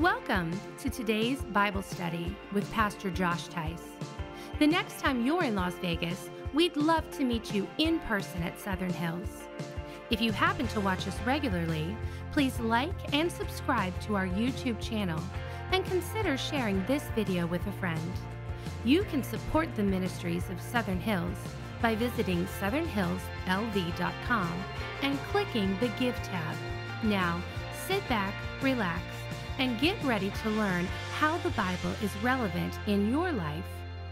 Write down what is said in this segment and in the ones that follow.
Welcome to today's Bible study with Pastor Josh Tice. The next time you're in Las Vegas, we'd love to meet you in person at Southern Hills. If you happen to watch us regularly, please like and subscribe to our YouTube channel and consider sharing this video with a friend. You can support the ministries of Southern Hills by visiting southernhillslv.com and clicking the Give tab. Now, sit back, relax, and get ready to learn how the Bible is relevant in your life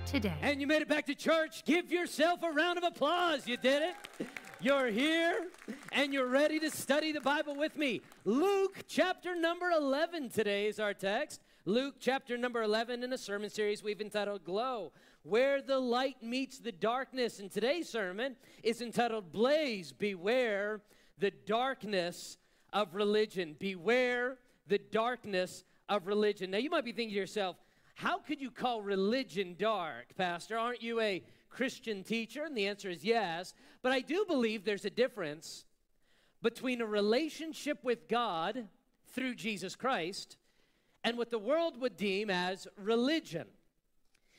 today. And you made it back to church. Give yourself a round of applause. You did it. You're here and you're ready to study the Bible with me. Luke chapter number 11 today is our text. Luke chapter number 11 in a sermon series we've entitled Glow, where the light meets the darkness. And today's sermon is entitled Blaze, Beware the Darkness of Religion. Beware the darkness of religion. Now, you might be thinking to yourself, how could you call religion dark, Pastor? Aren't you a Christian teacher? And the answer is yes. But I do believe there's a difference between a relationship with God through Jesus Christ and what the world would deem as religion.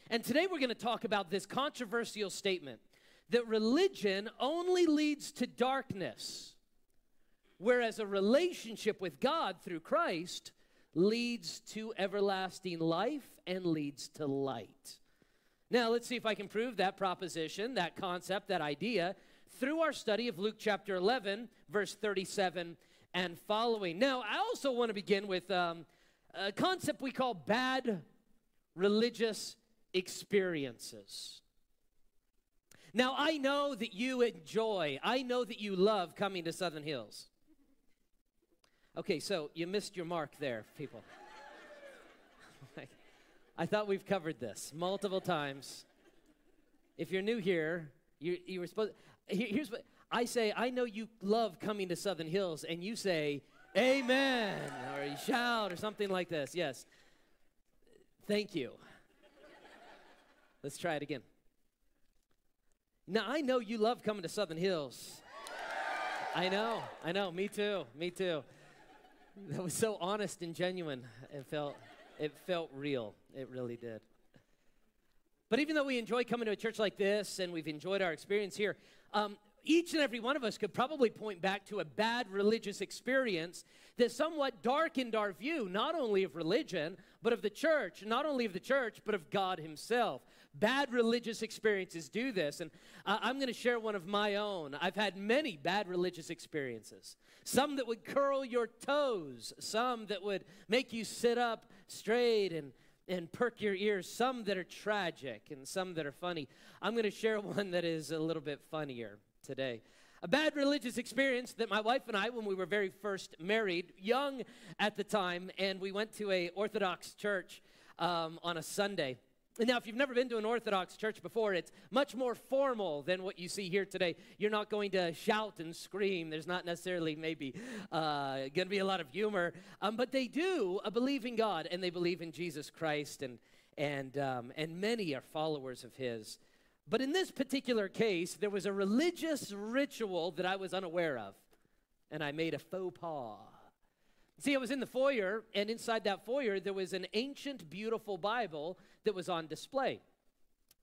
And today we're going to talk about this controversial statement that religion only leads to darkness Whereas a relationship with God through Christ leads to everlasting life and leads to light. Now, let's see if I can prove that proposition, that concept, that idea through our study of Luke chapter 11, verse 37 and following. Now, I also want to begin with um, a concept we call bad religious experiences. Now, I know that you enjoy, I know that you love coming to Southern Hills. Okay, so you missed your mark there, people. I thought we've covered this multiple times. If you're new here, you, you were supposed. Here's what I say. I know you love coming to Southern Hills, and you say, "Amen," or you shout, or something like this. Yes. Thank you. Let's try it again. Now I know you love coming to Southern Hills. I know. I know. Me too. Me too that was so honest and genuine. It felt, it felt real. It really did. But even though we enjoy coming to a church like this and we've enjoyed our experience here, um, each and every one of us could probably point back to a bad religious experience that somewhat darkened our view, not only of religion, but of the church, not only of the church, but of God Himself. Bad religious experiences do this, and I'm going to share one of my own. I've had many bad religious experiences. Some that would curl your toes, some that would make you sit up straight and and perk your ears, some that are tragic and some that are funny. I'm going to share one that is a little bit funnier today. A bad religious experience that my wife and I, when we were very first married, young at the time, and we went to a Orthodox church um, on a Sunday. Now, if you've never been to an Orthodox church before, it's much more formal than what you see here today. You're not going to shout and scream. There's not necessarily maybe uh, going to be a lot of humor, um, but they do uh, believe in God and they believe in Jesus Christ, and and um, and many are followers of His. But in this particular case, there was a religious ritual that I was unaware of, and I made a faux pas. See, I was in the foyer, and inside that foyer, there was an ancient, beautiful Bible that was on display.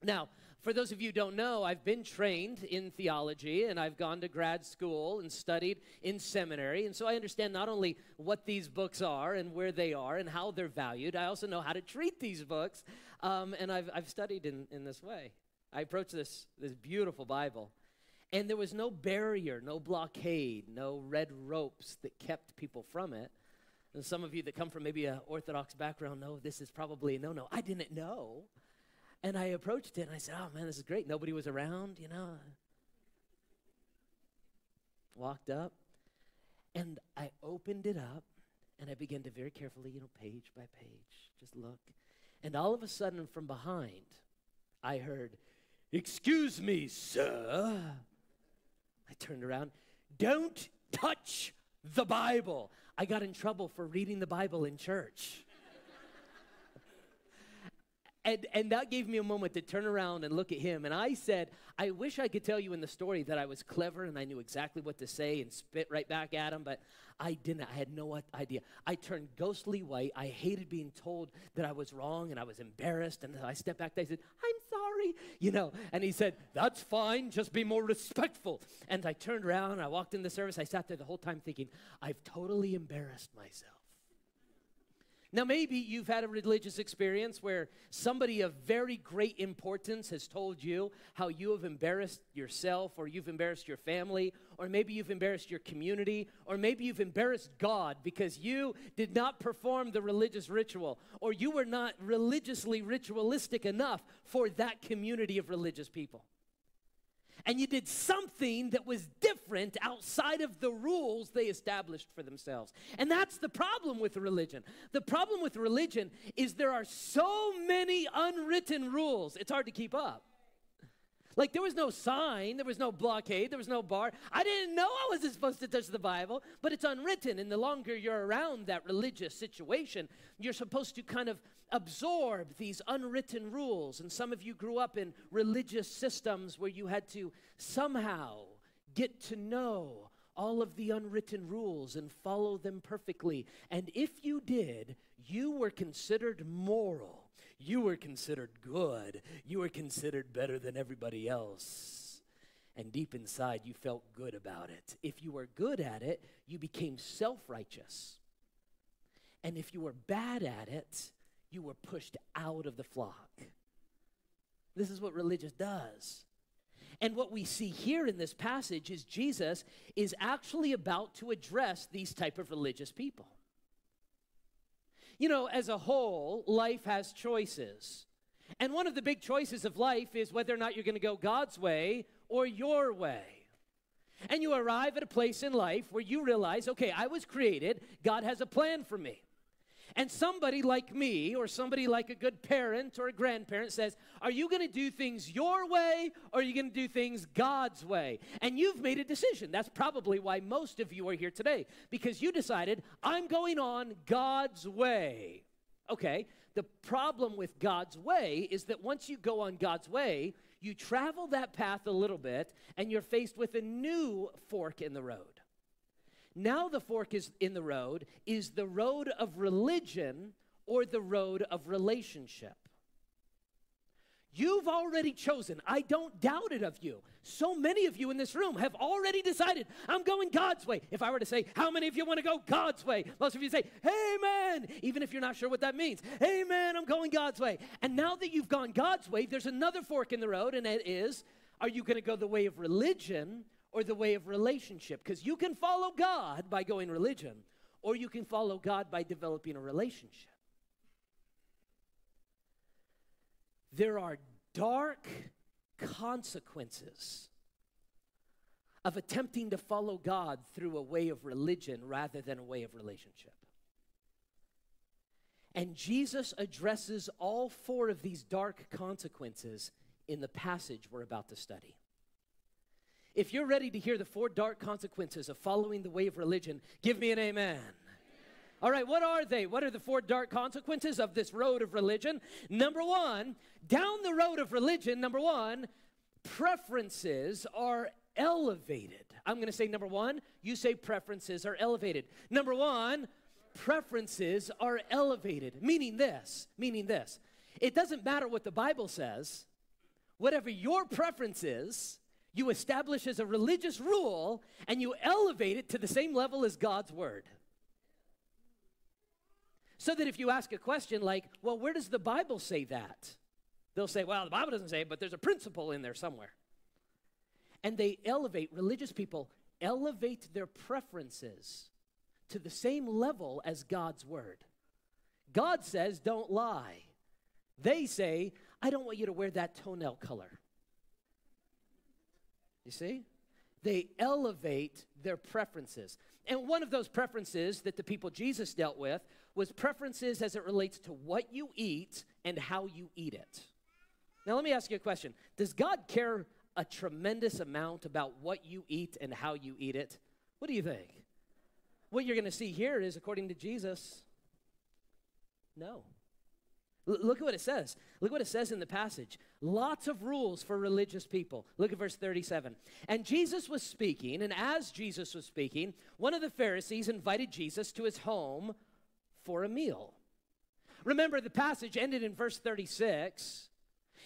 Now, for those of you who don't know, I've been trained in theology and I've gone to grad school and studied in seminary. And so I understand not only what these books are and where they are and how they're valued, I also know how to treat these books. Um, and I've, I've studied in, in this way. I approached this, this beautiful Bible, and there was no barrier, no blockade, no red ropes that kept people from it. And some of you that come from maybe an Orthodox background know this is probably a no no. I didn't know. And I approached it and I said, Oh man, this is great. Nobody was around, you know. Walked up and I opened it up and I began to very carefully, you know, page by page, just look. And all of a sudden from behind, I heard, Excuse me, sir. I turned around. Don't touch the Bible. I got in trouble for reading the Bible in church. And, and that gave me a moment to turn around and look at him. And I said, I wish I could tell you in the story that I was clever and I knew exactly what to say and spit right back at him, but I didn't. I had no idea. I turned ghostly white. I hated being told that I was wrong and I was embarrassed. And I stepped back. I said, I'm sorry, you know. And he said, That's fine. Just be more respectful. And I turned around. I walked in the service. I sat there the whole time thinking, I've totally embarrassed myself. Now, maybe you've had a religious experience where somebody of very great importance has told you how you have embarrassed yourself, or you've embarrassed your family, or maybe you've embarrassed your community, or maybe you've embarrassed God because you did not perform the religious ritual, or you were not religiously ritualistic enough for that community of religious people and you did something that was different outside of the rules they established for themselves. And that's the problem with religion. The problem with religion is there are so many unwritten rules, it's hard to keep up. Like there was no sign, there was no blockade, there was no bar. I didn't know I wasn't supposed to touch the Bible, but it's unwritten. And the longer you're around that religious situation, you're supposed to kind of absorb these unwritten rules. And some of you grew up in religious systems where you had to somehow get to know all of the unwritten rules and follow them perfectly. And if you did, you were considered moral. You were considered good. You were considered better than everybody else. And deep inside, you felt good about it. If you were good at it, you became self righteous. And if you were bad at it, you were pushed out of the flock. This is what religious does. And what we see here in this passage is Jesus is actually about to address these type of religious people. You know, as a whole, life has choices. And one of the big choices of life is whether or not you're going to go God's way or your way. And you arrive at a place in life where you realize, okay, I was created, God has a plan for me. And somebody like me, or somebody like a good parent or a grandparent says, Are you going to do things your way, or are you going to do things God's way? And you've made a decision. That's probably why most of you are here today, because you decided, I'm going on God's way. Okay, the problem with God's way is that once you go on God's way, you travel that path a little bit, and you're faced with a new fork in the road. Now the fork is in the road is the road of religion or the road of relationship. You've already chosen. I don't doubt it of you. So many of you in this room have already decided, I'm going God's way. If I were to say, How many of you want to go God's way? Most of you say, Amen. Even if you're not sure what that means. Amen, I'm going God's way. And now that you've gone God's way, there's another fork in the road, and it is, Are you going to go the way of religion or the way of relationship. Because you can follow God by going religion, or you can follow God by developing a relationship. There are dark consequences of attempting to follow God through a way of religion rather than a way of relationship. And Jesus addresses all four of these dark consequences in the passage we're about to study. If you're ready to hear the four dark consequences of following the way of religion, give me an amen. All right, what are they? What are the four dark consequences of this road of religion? Number one, down the road of religion, number one, preferences are elevated. I'm going to say number one, you say preferences are elevated. Number one, preferences are elevated. Meaning this, meaning this. It doesn't matter what the Bible says, whatever your preference is, you establish as a religious rule and you elevate it to the same level as God's word. So that if you ask a question like, well, where does the Bible say that? They'll say, well, the Bible doesn't say it, but there's a principle in there somewhere. And they elevate, religious people elevate their preferences to the same level as God's word. God says, don't lie. They say, I don't want you to wear that toenail color. You see? They elevate their preferences. And one of those preferences that the people Jesus dealt with was preferences as it relates to what you eat and how you eat it. Now, let me ask you a question Does God care a tremendous amount about what you eat and how you eat it? What do you think? What you're going to see here is, according to Jesus, no. L- look at what it says. Look what it says in the passage. Lots of rules for religious people. Look at verse 37. And Jesus was speaking, and as Jesus was speaking, one of the Pharisees invited Jesus to his home for a meal. Remember, the passage ended in verse 36.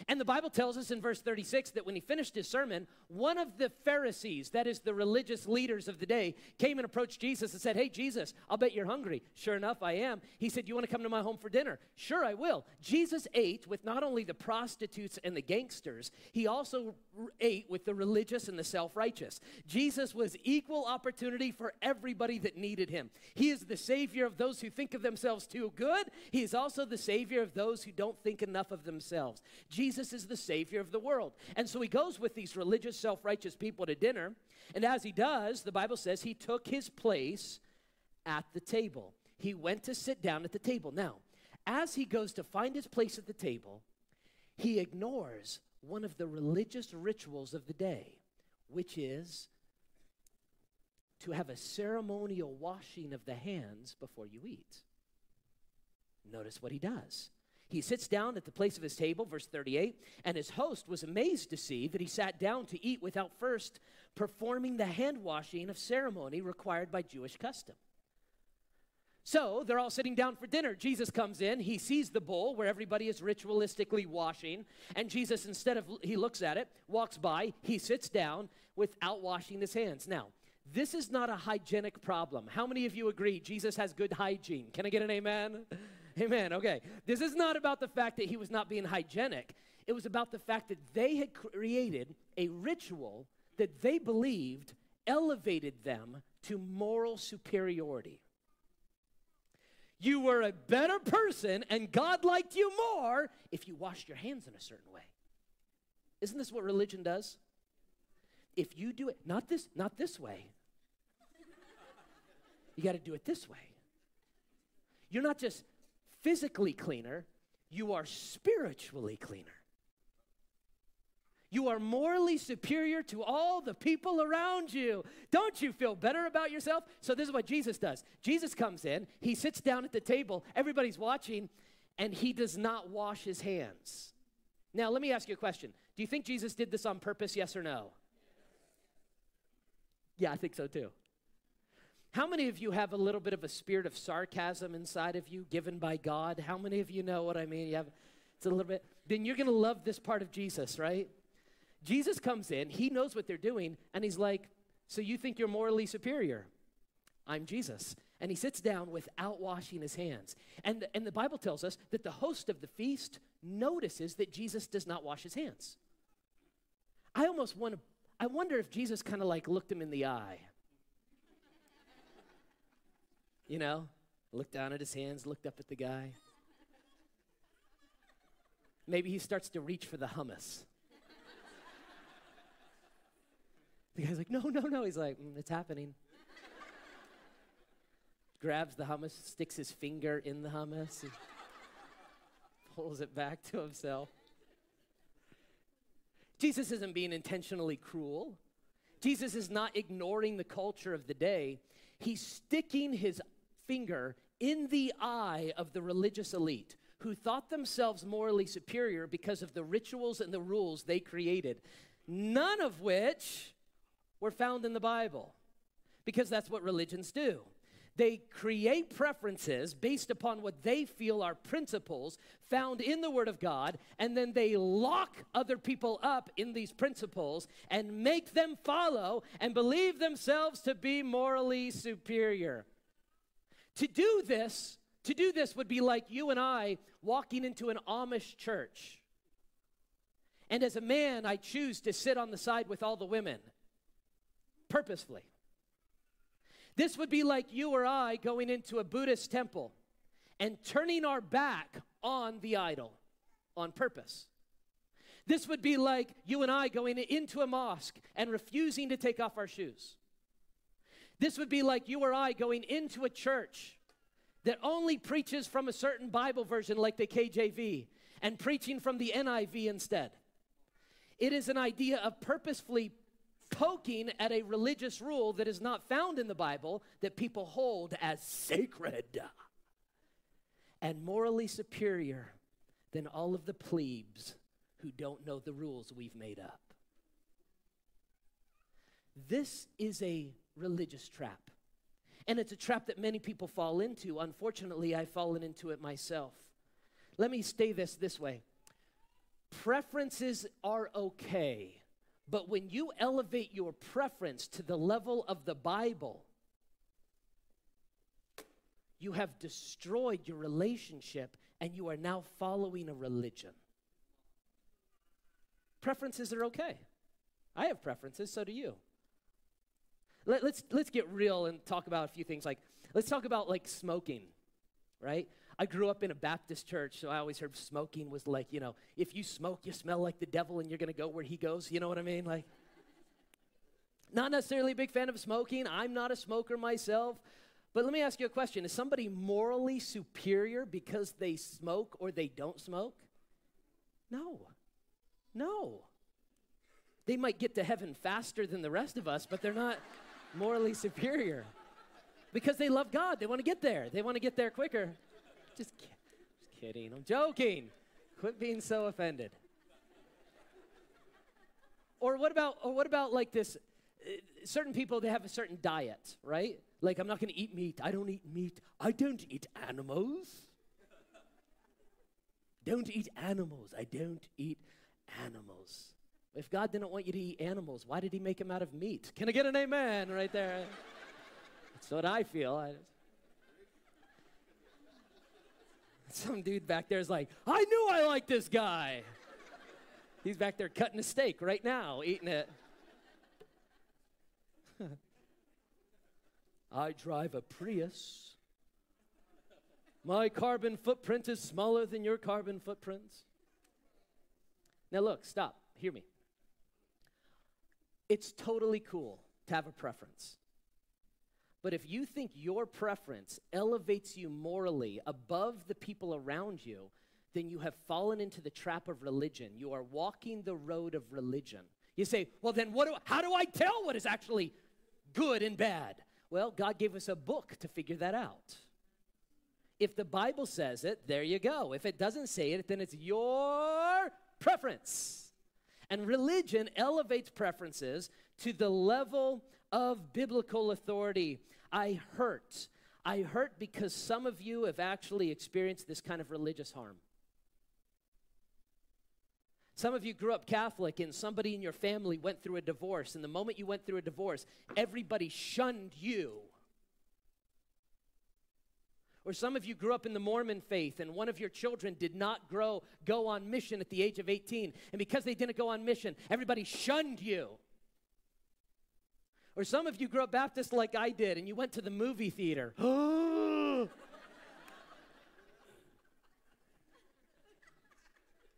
And the Bible tells us in verse 36 that when he finished his sermon, one of the Pharisees, that is the religious leaders of the day, came and approached Jesus and said, Hey, Jesus, I'll bet you're hungry. Sure enough, I am. He said, You want to come to my home for dinner? Sure, I will. Jesus ate with not only the prostitutes and the gangsters, he also ate with the religious and the self righteous. Jesus was equal opportunity for everybody that needed him. He is the Savior of those who think of themselves too good, he is also the Savior of those who don't think enough of themselves. Jesus Jesus is the Savior of the world. And so he goes with these religious, self righteous people to dinner. And as he does, the Bible says he took his place at the table. He went to sit down at the table. Now, as he goes to find his place at the table, he ignores one of the religious rituals of the day, which is to have a ceremonial washing of the hands before you eat. Notice what he does. He sits down at the place of his table, verse 38, and his host was amazed to see that he sat down to eat without first performing the hand washing of ceremony required by Jewish custom. So they're all sitting down for dinner. Jesus comes in, he sees the bowl where everybody is ritualistically washing, and Jesus, instead of he looks at it, walks by, he sits down without washing his hands. Now, this is not a hygienic problem. How many of you agree Jesus has good hygiene? Can I get an amen? Amen. Okay. This is not about the fact that he was not being hygienic. It was about the fact that they had created a ritual that they believed elevated them to moral superiority. You were a better person and God liked you more if you washed your hands in a certain way. Isn't this what religion does? If you do it not this not this way. You got to do it this way. You're not just physically cleaner, you are spiritually cleaner. You are morally superior to all the people around you. Don't you feel better about yourself? So, this is what Jesus does Jesus comes in, he sits down at the table, everybody's watching, and he does not wash his hands. Now, let me ask you a question Do you think Jesus did this on purpose, yes or no? Yeah, I think so too. How many of you have a little bit of a spirit of sarcasm inside of you given by God? How many of you know what I mean? You have it's a little bit. Then you're going to love this part of Jesus, right? Jesus comes in, he knows what they're doing, and he's like, "So you think you're morally superior? I'm Jesus." And he sits down without washing his hands. And, and the Bible tells us that the host of the feast notices that Jesus does not wash his hands. I almost want to, I wonder if Jesus kind of like looked him in the eye you know, looked down at his hands, looked up at the guy. Maybe he starts to reach for the hummus. the guy's like, no, no, no. He's like, mm, it's happening. Grabs the hummus, sticks his finger in the hummus, and pulls it back to himself. Jesus isn't being intentionally cruel. Jesus is not ignoring the culture of the day. He's sticking his finger in the eye of the religious elite who thought themselves morally superior because of the rituals and the rules they created, none of which were found in the Bible, because that's what religions do. They create preferences based upon what they feel are principles found in the Word of God, and then they lock other people up in these principles and make them follow and believe themselves to be morally superior. To do this, to do this would be like you and I walking into an Amish church. And as a man, I choose to sit on the side with all the women purposefully. This would be like you or I going into a Buddhist temple and turning our back on the idol on purpose. This would be like you and I going into a mosque and refusing to take off our shoes. This would be like you or I going into a church that only preaches from a certain Bible version, like the KJV, and preaching from the NIV instead. It is an idea of purposefully poking at a religious rule that is not found in the Bible that people hold as sacred and morally superior than all of the plebes who don't know the rules we've made up. This is a religious trap. And it's a trap that many people fall into. Unfortunately, I've fallen into it myself. Let me say this this way preferences are okay, but when you elevate your preference to the level of the Bible, you have destroyed your relationship and you are now following a religion. Preferences are okay. I have preferences, so do you. Let, let's let's get real and talk about a few things like let's talk about like smoking, right? I grew up in a Baptist church, so I always heard smoking was like, you know, if you smoke, you smell like the devil and you're going to go where he goes. You know what I mean? Like, not necessarily a big fan of smoking. I'm not a smoker myself. But let me ask you a question Is somebody morally superior because they smoke or they don't smoke? No. No. They might get to heaven faster than the rest of us, but they're not morally superior because they love God. They want to get there, they want to get there quicker. Just, ki- just kidding. I'm joking. Quit being so offended. Or what about, or what about like this? Uh, certain people, they have a certain diet, right? Like, I'm not going to eat meat. I don't eat meat. I don't eat animals. don't eat animals. I don't eat animals. If God didn't want you to eat animals, why did He make them out of meat? Can I get an amen right there? That's what I feel. I, some dude back there is like, I knew I liked this guy. He's back there cutting a steak right now, eating it. I drive a Prius. My carbon footprint is smaller than your carbon footprints. Now, look, stop. Hear me. It's totally cool to have a preference. But if you think your preference elevates you morally above the people around you, then you have fallen into the trap of religion. You are walking the road of religion. You say, well, then what do, how do I tell what is actually good and bad? Well, God gave us a book to figure that out. If the Bible says it, there you go. If it doesn't say it, then it's your preference. And religion elevates preferences to the level of biblical authority. I hurt. I hurt because some of you have actually experienced this kind of religious harm. Some of you grew up Catholic and somebody in your family went through a divorce, and the moment you went through a divorce, everybody shunned you. Or some of you grew up in the Mormon faith and one of your children did not grow go on mission at the age of 18 and because they didn't go on mission, everybody shunned you. Or some of you grew up Baptist like I did and you went to the movie theater.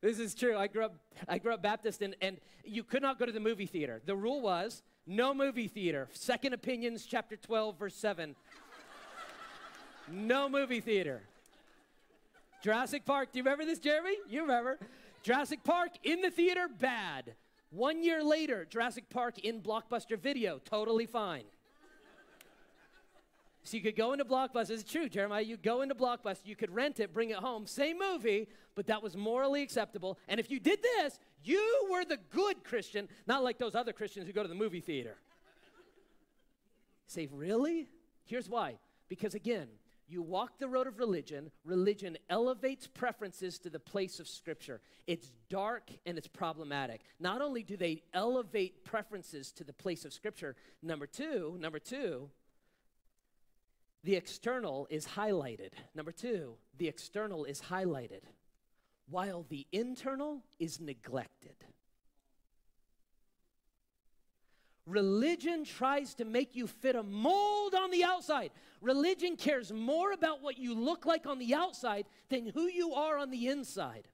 This is true. I grew up, I grew up Baptist, and, and you could not go to the movie theater. The rule was no movie theater. Second Opinions, chapter 12, verse 7. No movie theater. Jurassic Park, do you remember this, Jeremy? You remember. Jurassic Park in the theater, bad. One year later, Jurassic Park in Blockbuster Video, totally fine. So you could go into Blockbuster. It's true, Jeremiah. You go into Blockbuster, you could rent it, bring it home, same movie, but that was morally acceptable. And if you did this, you were the good Christian, not like those other Christians who go to the movie theater. Say, really? Here's why. Because again, you walk the road of religion, religion elevates preferences to the place of Scripture. It's dark and it's problematic. Not only do they elevate preferences to the place of Scripture, number two, number two, the external is highlighted. Number two, the external is highlighted while the internal is neglected. Religion tries to make you fit a mold on the outside. Religion cares more about what you look like on the outside than who you are on the inside.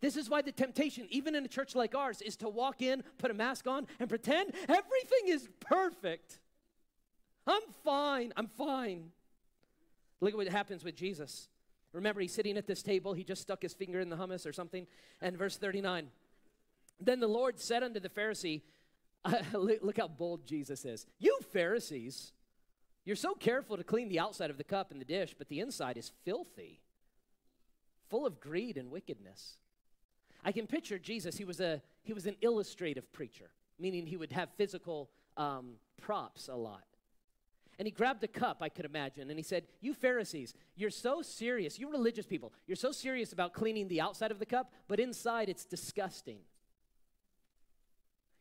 This is why the temptation, even in a church like ours, is to walk in, put a mask on, and pretend everything is perfect. I'm fine. I'm fine. Look at what happens with Jesus. Remember, he's sitting at this table. He just stuck his finger in the hummus or something. And verse 39 Then the Lord said unto the Pharisee, Look how bold Jesus is. You Pharisees, you're so careful to clean the outside of the cup and the dish, but the inside is filthy. full of greed and wickedness. I can picture Jesus, he was, a, he was an illustrative preacher, meaning he would have physical um, props a lot. And he grabbed a cup, I could imagine, and he said, You Pharisees, you're so serious, you religious people, you're so serious about cleaning the outside of the cup, but inside it's disgusting.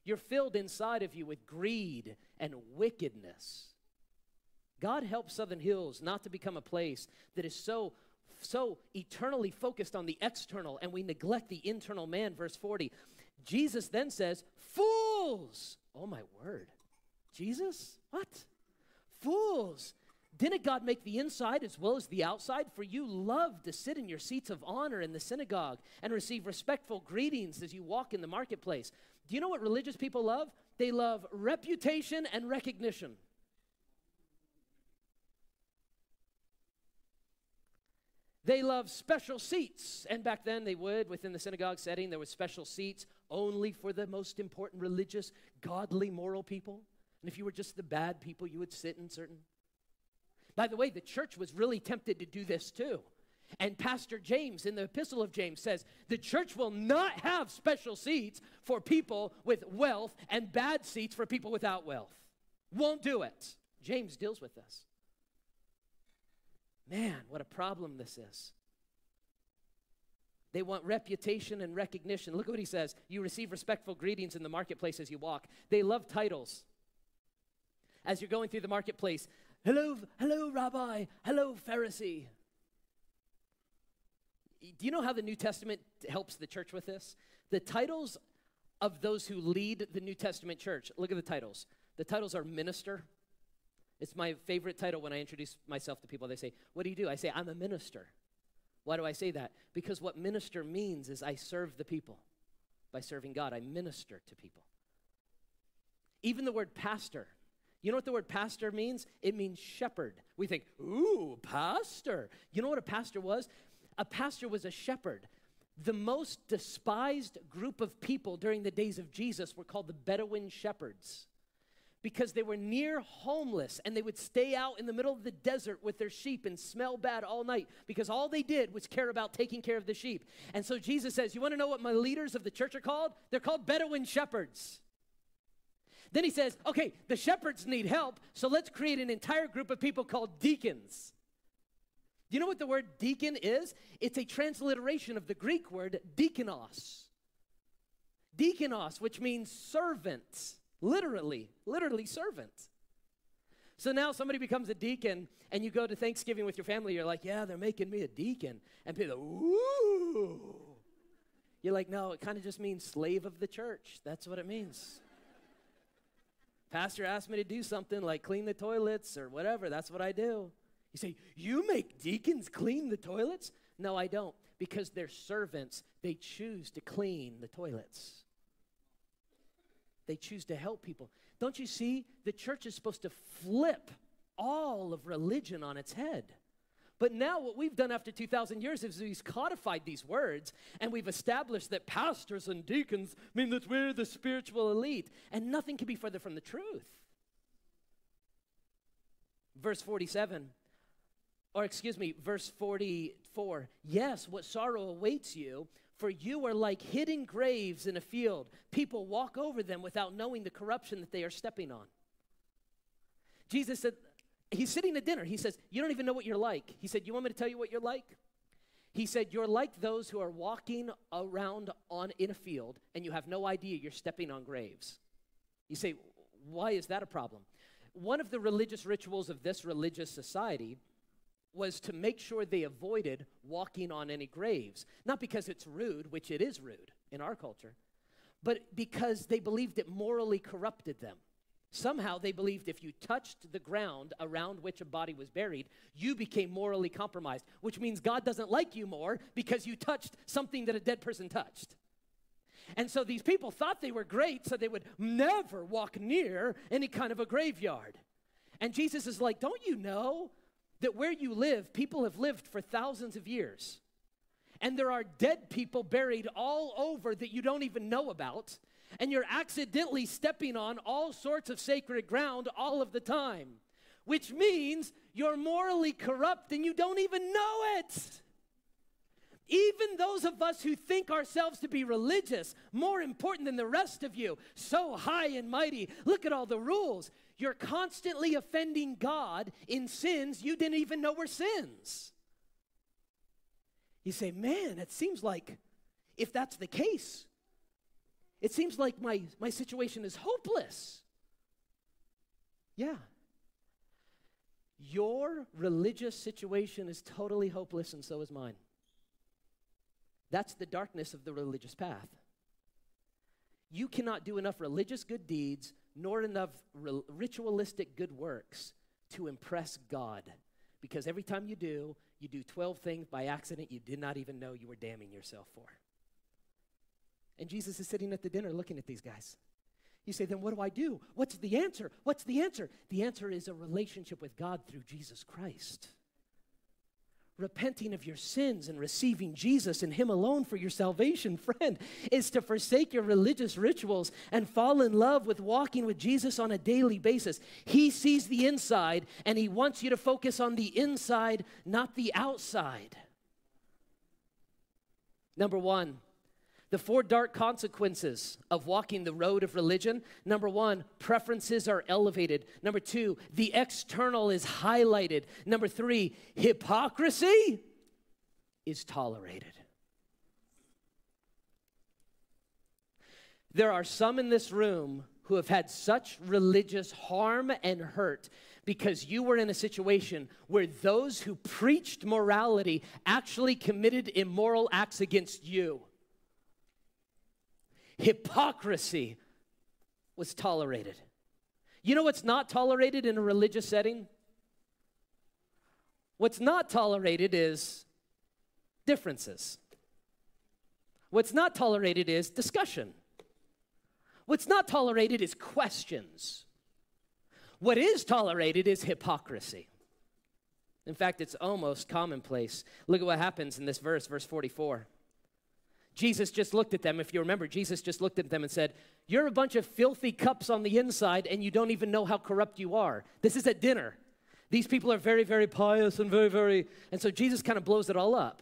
You're filled inside of you with greed and wickedness. God helps Southern Hills not to become a place that is so so eternally focused on the external and we neglect the internal man verse 40. Jesus then says, "Fools." Oh my word. Jesus? What? Fools. Didn't God make the inside as well as the outside? For you love to sit in your seats of honor in the synagogue and receive respectful greetings as you walk in the marketplace. Do you know what religious people love? They love reputation and recognition. They love special seats. And back then they would, within the synagogue setting, there were special seats only for the most important religious, godly, moral people. And if you were just the bad people, you would sit in certain. By the way, the church was really tempted to do this too. And Pastor James in the Epistle of James says the church will not have special seats for people with wealth and bad seats for people without wealth. Won't do it. James deals with this. Man, what a problem this is. They want reputation and recognition. Look at what he says. You receive respectful greetings in the marketplace as you walk. They love titles. As you're going through the marketplace, hello, hello, Rabbi, hello, Pharisee. Do you know how the New Testament helps the church with this? The titles of those who lead the New Testament church, look at the titles. The titles are minister. It's my favorite title when I introduce myself to people. They say, What do you do? I say, I'm a minister. Why do I say that? Because what minister means is I serve the people. By serving God, I minister to people. Even the word pastor. You know what the word pastor means? It means shepherd. We think, ooh, pastor. You know what a pastor was? A pastor was a shepherd. The most despised group of people during the days of Jesus were called the Bedouin shepherds because they were near homeless and they would stay out in the middle of the desert with their sheep and smell bad all night because all they did was care about taking care of the sheep. And so Jesus says, You want to know what my leaders of the church are called? They're called Bedouin shepherds. Then he says, Okay, the shepherds need help, so let's create an entire group of people called deacons. Do you know what the word deacon is? It's a transliteration of the Greek word diakonos. Diakonos, which means servant, literally, literally servant. So now somebody becomes a deacon, and you go to Thanksgiving with your family, you're like, yeah, they're making me a deacon. And people, ooh. You're like, no, it kind of just means slave of the church. That's what it means. Pastor asked me to do something like clean the toilets or whatever. That's what I do. You say, You make deacons clean the toilets? No, I don't. Because they're servants, they choose to clean the toilets. They choose to help people. Don't you see? The church is supposed to flip all of religion on its head. But now, what we've done after 2,000 years is we've codified these words and we've established that pastors and deacons mean that we're the spiritual elite. And nothing can be further from the truth. Verse 47 or excuse me, verse 44 Yes, what sorrow awaits you, for you are like hidden graves in a field. People walk over them without knowing the corruption that they are stepping on. Jesus said, He's sitting at dinner. He says, You don't even know what you're like. He said, You want me to tell you what you're like? He said, You're like those who are walking around on in a field and you have no idea you're stepping on graves. You say, Why is that a problem? One of the religious rituals of this religious society was to make sure they avoided walking on any graves. Not because it's rude, which it is rude in our culture, but because they believed it morally corrupted them. Somehow they believed if you touched the ground around which a body was buried, you became morally compromised, which means God doesn't like you more because you touched something that a dead person touched. And so these people thought they were great, so they would never walk near any kind of a graveyard. And Jesus is like, Don't you know that where you live, people have lived for thousands of years. And there are dead people buried all over that you don't even know about. And you're accidentally stepping on all sorts of sacred ground all of the time, which means you're morally corrupt and you don't even know it. even those of us who think ourselves to be religious, more important than the rest of you, so high and mighty, look at all the rules. You're constantly offending God in sins you didn't even know were sins. You say, man, it seems like if that's the case, it seems like my, my situation is hopeless. Yeah. Your religious situation is totally hopeless, and so is mine. That's the darkness of the religious path. You cannot do enough religious good deeds nor enough ritualistic good works to impress God. Because every time you do, you do 12 things by accident you did not even know you were damning yourself for. And Jesus is sitting at the dinner looking at these guys. You say, then what do I do? What's the answer? What's the answer? The answer is a relationship with God through Jesus Christ repenting of your sins and receiving Jesus and Him alone for your salvation, friend, is to forsake your religious rituals and fall in love with walking with Jesus on a daily basis. He sees the inside and He wants you to focus on the inside, not the outside. Number one, the four dark consequences of walking the road of religion number one, preferences are elevated. Number two, the external is highlighted. Number three, hypocrisy is tolerated. There are some in this room who have had such religious harm and hurt because you were in a situation where those who preached morality actually committed immoral acts against you hypocrisy was tolerated. You know what's not tolerated in a religious setting? What's not tolerated is differences. What's not tolerated is discussion. What's not tolerated is questions. What is tolerated is hypocrisy. In fact, it's almost commonplace. Look at what happens in this verse, verse 44. Jesus just looked at them. If you remember, Jesus just looked at them and said, You're a bunch of filthy cups on the inside, and you don't even know how corrupt you are. This is at dinner. These people are very, very pious and very, very. And so Jesus kind of blows it all up.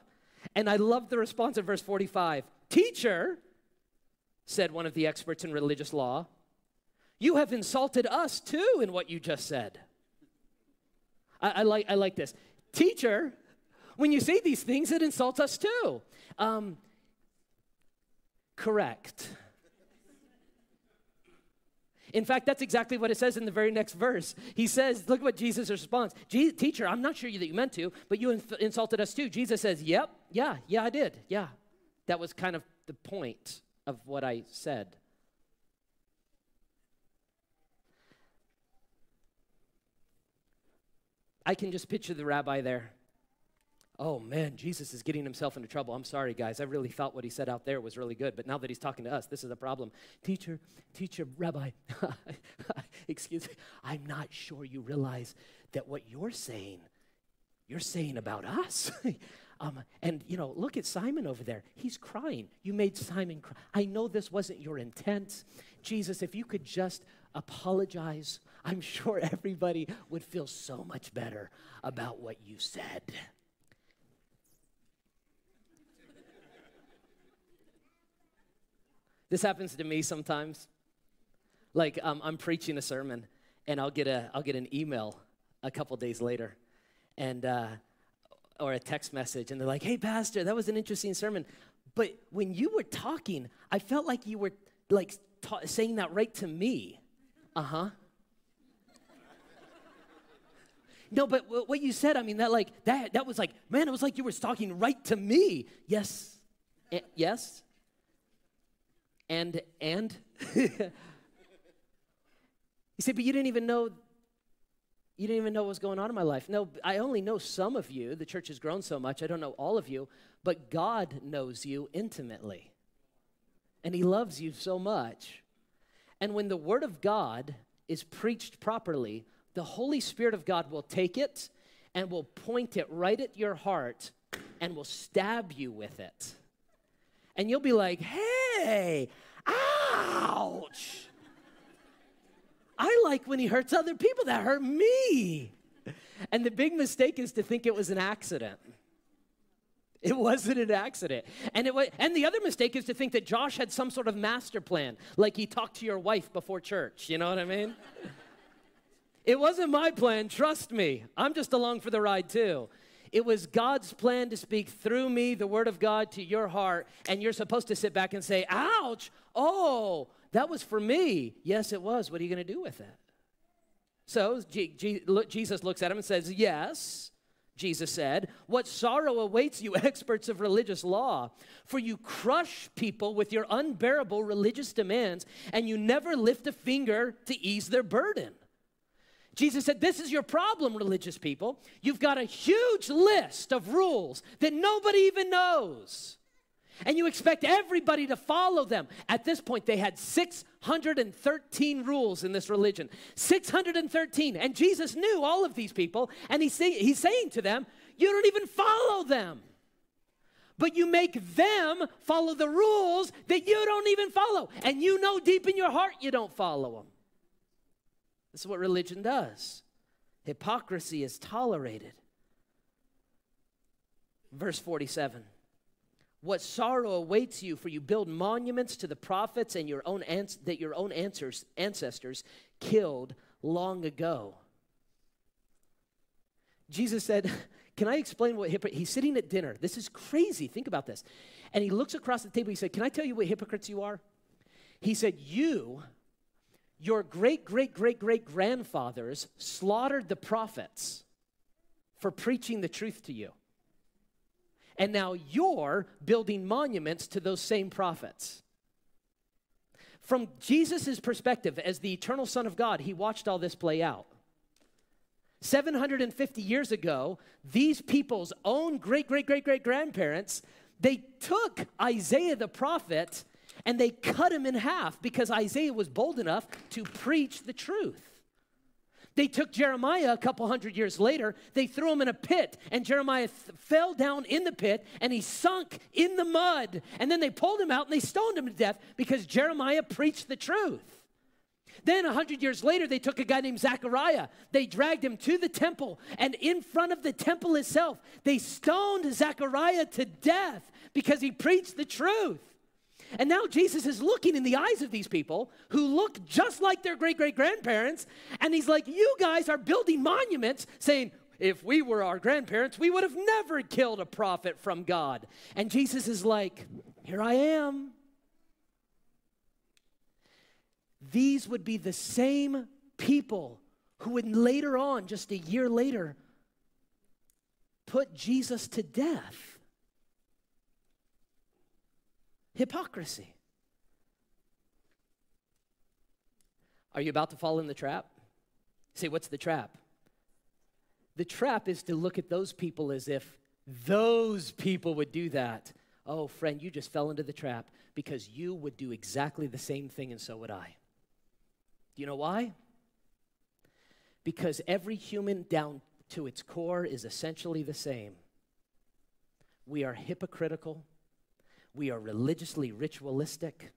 And I love the response in verse 45 Teacher, said one of the experts in religious law, you have insulted us too in what you just said. I, I like, I like this. Teacher, when you say these things, it insults us too. Um, correct. In fact, that's exactly what it says in the very next verse. He says, Look what Jesus responds. Teacher, I'm not sure that you meant to, but you insulted us too. Jesus says, Yep, yeah, yeah, I did. Yeah. That was kind of the point of what I said. I can just picture the rabbi there oh man, Jesus is getting himself into trouble. I'm sorry, guys. I really thought what he said out there was really good, but now that he's talking to us, this is a problem. Teacher, teacher, rabbi, excuse me, I'm not sure you realize that what you're saying, you're saying about us. um, and, you know, look at Simon over there. He's crying. You made Simon cry. I know this wasn't your intent. Jesus, if you could just apologize, I'm sure everybody would feel so much better about what you said. This happens to me sometimes. Like um, I'm preaching a sermon, and I'll get a I'll get an email a couple days later, and uh, or a text message, and they're like, "Hey, pastor, that was an interesting sermon, but when you were talking, I felt like you were like ta- saying that right to me." Uh huh. No, but what you said, I mean, that like that that was like, man, it was like you were talking right to me. Yes, a- yes, and and? You say but you didn't even know you didn't even know what was going on in my life. No i only know some of you. The church has grown so much. I don't know all of you but god knows you intimately. And he loves you so much. And when the word of god is preached properly the holy spirit of god will take it and will point it right at your heart and will stab you with it. And you'll be like, hey, ouch. I like when he hurts other people that hurt me. And the big mistake is to think it was an accident. It wasn't an accident. And, it was, and the other mistake is to think that Josh had some sort of master plan, like he talked to your wife before church. You know what I mean? it wasn't my plan, trust me. I'm just along for the ride too. It was God's plan to speak through me the word of God to your heart, and you're supposed to sit back and say, ouch, oh, that was for me. Yes, it was. What are you going to do with it? So Jesus looks at him and says, Yes, Jesus said, What sorrow awaits you, experts of religious law, for you crush people with your unbearable religious demands, and you never lift a finger to ease their burden. Jesus said, This is your problem, religious people. You've got a huge list of rules that nobody even knows. And you expect everybody to follow them. At this point, they had 613 rules in this religion. 613. And Jesus knew all of these people. And he's, say, he's saying to them, You don't even follow them. But you make them follow the rules that you don't even follow. And you know deep in your heart you don't follow them. This is what religion does. Hypocrisy is tolerated. Verse 47 What sorrow awaits you, for you build monuments to the prophets and your own ans- that your own answers, ancestors killed long ago. Jesus said, Can I explain what? He's sitting at dinner. This is crazy. Think about this. And he looks across the table. He said, Can I tell you what hypocrites you are? He said, You your great, great, great, great grandfathers slaughtered the prophets for preaching the truth to you. And now you're building monuments to those same prophets. From Jesus' perspective, as the eternal Son of God, he watched all this play out. 750 years ago, these people's own great, great, great, great grandparents, they took Isaiah the prophet and they cut him in half because Isaiah was bold enough to preach the truth. They took Jeremiah a couple hundred years later, they threw him in a pit, and Jeremiah th- fell down in the pit and he sunk in the mud. And then they pulled him out and they stoned him to death because Jeremiah preached the truth. Then, a hundred years later, they took a guy named Zechariah. They dragged him to the temple, and in front of the temple itself, they stoned Zechariah to death because he preached the truth. And now Jesus is looking in the eyes of these people who look just like their great great grandparents. And he's like, You guys are building monuments saying, if we were our grandparents, we would have never killed a prophet from God. And Jesus is like, Here I am. These would be the same people who would later on, just a year later, put Jesus to death. Hypocrisy. Are you about to fall in the trap? Say, what's the trap? The trap is to look at those people as if those people would do that. Oh, friend, you just fell into the trap because you would do exactly the same thing, and so would I. Do you know why? Because every human down to its core is essentially the same. We are hypocritical, we are religiously ritualistic.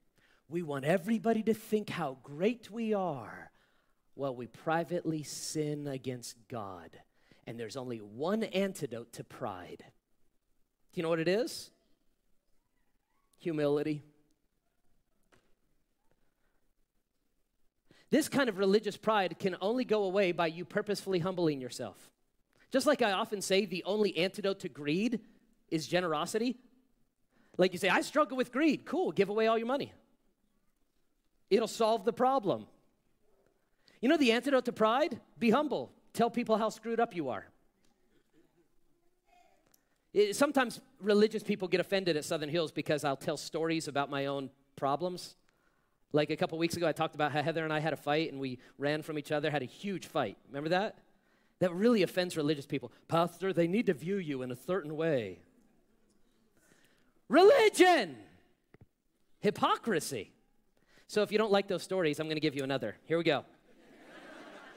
We want everybody to think how great we are while we privately sin against God. And there's only one antidote to pride. Do you know what it is? Humility. This kind of religious pride can only go away by you purposefully humbling yourself. Just like I often say, the only antidote to greed is generosity. Like you say, I struggle with greed. Cool, give away all your money. It'll solve the problem. You know the antidote to pride? Be humble. Tell people how screwed up you are. It, sometimes religious people get offended at Southern Hills because I'll tell stories about my own problems. Like a couple weeks ago, I talked about how Heather and I had a fight and we ran from each other, had a huge fight. Remember that? That really offends religious people. Pastor, they need to view you in a certain way. Religion, hypocrisy. So if you don't like those stories, I'm going to give you another. Here we go.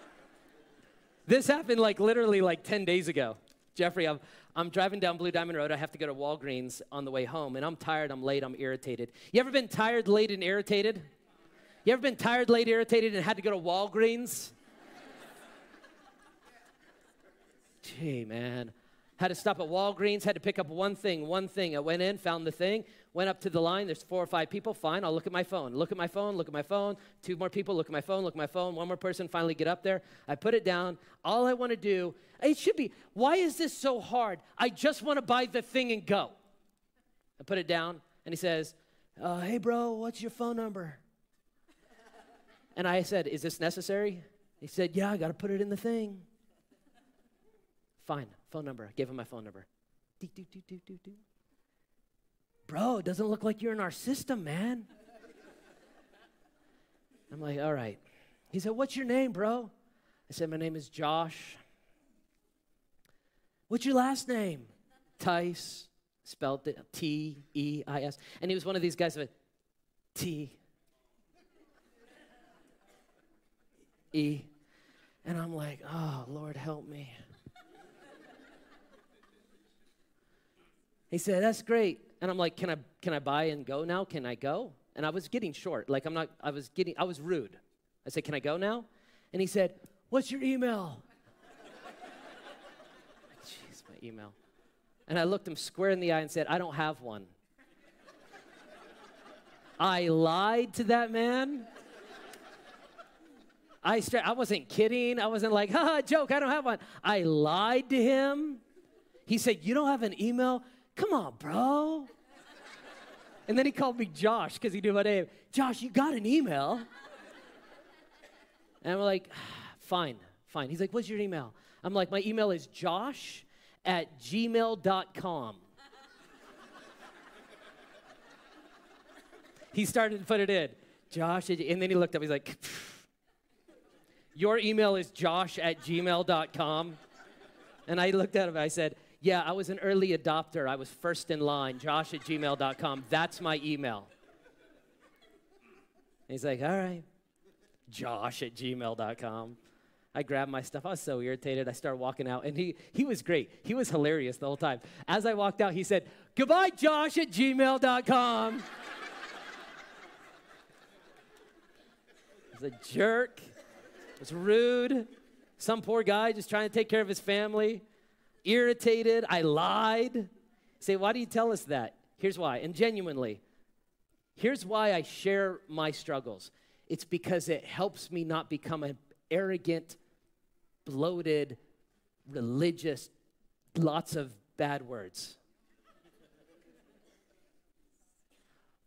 this happened like literally like 10 days ago. Jeffrey, I'm, I'm driving down Blue Diamond Road. I have to go to Walgreens on the way home, and I'm tired, I'm late, I'm irritated. You ever been tired, late, and irritated? You ever been tired, late, irritated, and had to go to Walgreens? Gee, man. Had to stop at Walgreens, had to pick up one thing, one thing. I went in, found the thing, went up to the line. There's four or five people. Fine, I'll look at my phone. Look at my phone, look at my phone. Two more people, look at my phone, look at my phone. One more person, finally get up there. I put it down. All I want to do, it should be, why is this so hard? I just want to buy the thing and go. I put it down, and he says, uh, Hey, bro, what's your phone number? And I said, Is this necessary? He said, Yeah, I got to put it in the thing. Fine, phone number. I gave him my phone number. Do, do, do, do, do. Bro, it doesn't look like you're in our system, man. I'm like, All right. He said, What's your name, bro? I said, My name is Josh. What's your last name? Teis. Spelled T E I S. And he was one of these guys with T E. And I'm like, oh, Lord, help me. He said, that's great. And I'm like, can I, can I buy and go now? Can I go? And I was getting short. Like, I'm not, I was getting, I was rude. I said, can I go now? And he said, what's your email? Jeez, my email. And I looked him square in the eye and said, I don't have one. I lied to that man. I, I wasn't kidding. I wasn't like, ha, joke, I don't have one. I lied to him. He said, You don't have an email? Come on, bro. And then he called me Josh because he knew my name. Josh, you got an email? And I'm like, Fine, fine. He's like, What's your email? I'm like, My email is josh at gmail.com. he started to put it in. Josh, and then he looked up, he's like, your email is josh at gmail.com. And I looked at him, I said, Yeah, I was an early adopter. I was first in line, josh at gmail.com. That's my email. He's like, All right, josh at gmail.com. I grabbed my stuff. I was so irritated. I started walking out, and he, he was great. He was hilarious the whole time. As I walked out, he said, Goodbye, Josh at gmail.com. He's a jerk. It's rude. Some poor guy just trying to take care of his family. Irritated. I lied. Say, why do you tell us that? Here's why. And genuinely, here's why I share my struggles. It's because it helps me not become an arrogant, bloated, religious, lots of bad words.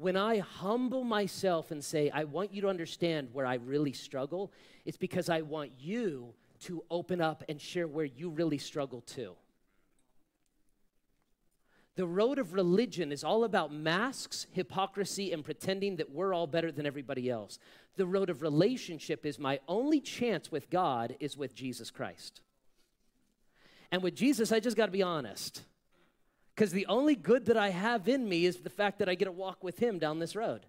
when I humble myself and say, I want you to understand where I really struggle, it's because I want you to open up and share where you really struggle too. The road of religion is all about masks, hypocrisy, and pretending that we're all better than everybody else. The road of relationship is my only chance with God is with Jesus Christ. And with Jesus, I just got to be honest. Because the only good that I have in me is the fact that I get to walk with Him down this road.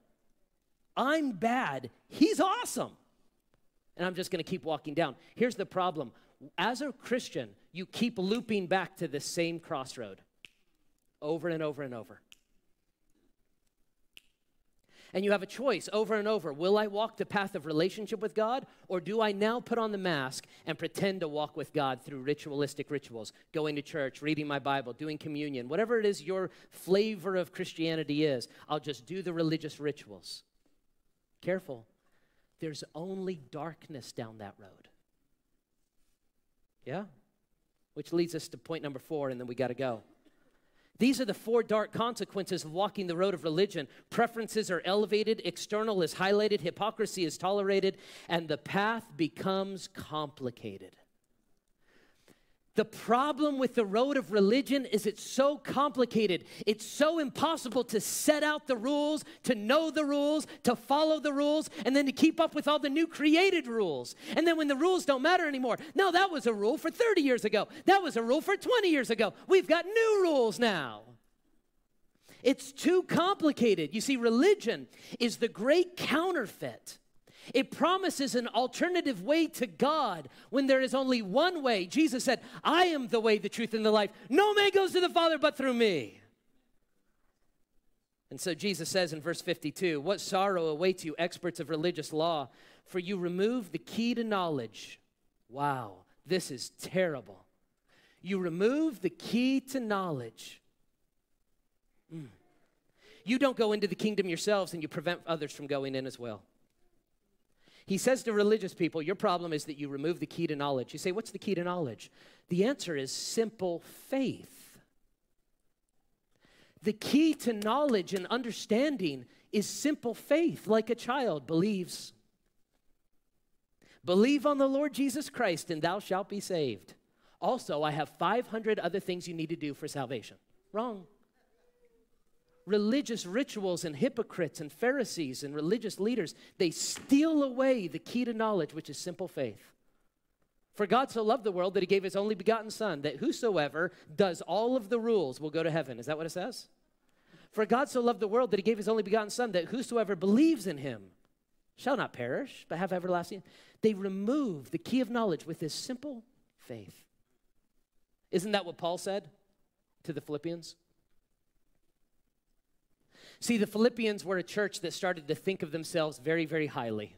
I'm bad, He's awesome. And I'm just going to keep walking down. Here's the problem as a Christian, you keep looping back to the same crossroad over and over and over. And you have a choice over and over. Will I walk the path of relationship with God, or do I now put on the mask and pretend to walk with God through ritualistic rituals, going to church, reading my Bible, doing communion, whatever it is your flavor of Christianity is? I'll just do the religious rituals. Careful. There's only darkness down that road. Yeah? Which leads us to point number four, and then we got to go. These are the four dark consequences of walking the road of religion. Preferences are elevated, external is highlighted, hypocrisy is tolerated, and the path becomes complicated. The problem with the road of religion is it's so complicated. It's so impossible to set out the rules, to know the rules, to follow the rules, and then to keep up with all the new created rules. And then when the rules don't matter anymore, no, that was a rule for 30 years ago. That was a rule for 20 years ago. We've got new rules now. It's too complicated. You see, religion is the great counterfeit it promises an alternative way to God when there is only one way. Jesus said, I am the way, the truth, and the life. No man goes to the Father but through me. And so Jesus says in verse 52 What sorrow awaits you, experts of religious law, for you remove the key to knowledge. Wow, this is terrible. You remove the key to knowledge. Mm. You don't go into the kingdom yourselves and you prevent others from going in as well. He says to religious people, Your problem is that you remove the key to knowledge. You say, What's the key to knowledge? The answer is simple faith. The key to knowledge and understanding is simple faith, like a child believes. Believe on the Lord Jesus Christ, and thou shalt be saved. Also, I have 500 other things you need to do for salvation. Wrong. Religious rituals and hypocrites and Pharisees and religious leaders, they steal away the key to knowledge, which is simple faith. For God so loved the world that he gave his only begotten Son, that whosoever does all of the rules will go to heaven. Is that what it says? For God so loved the world that he gave his only begotten Son, that whosoever believes in him shall not perish, but have everlasting. They remove the key of knowledge with this simple faith. Isn't that what Paul said to the Philippians? See, the Philippians were a church that started to think of themselves very, very highly.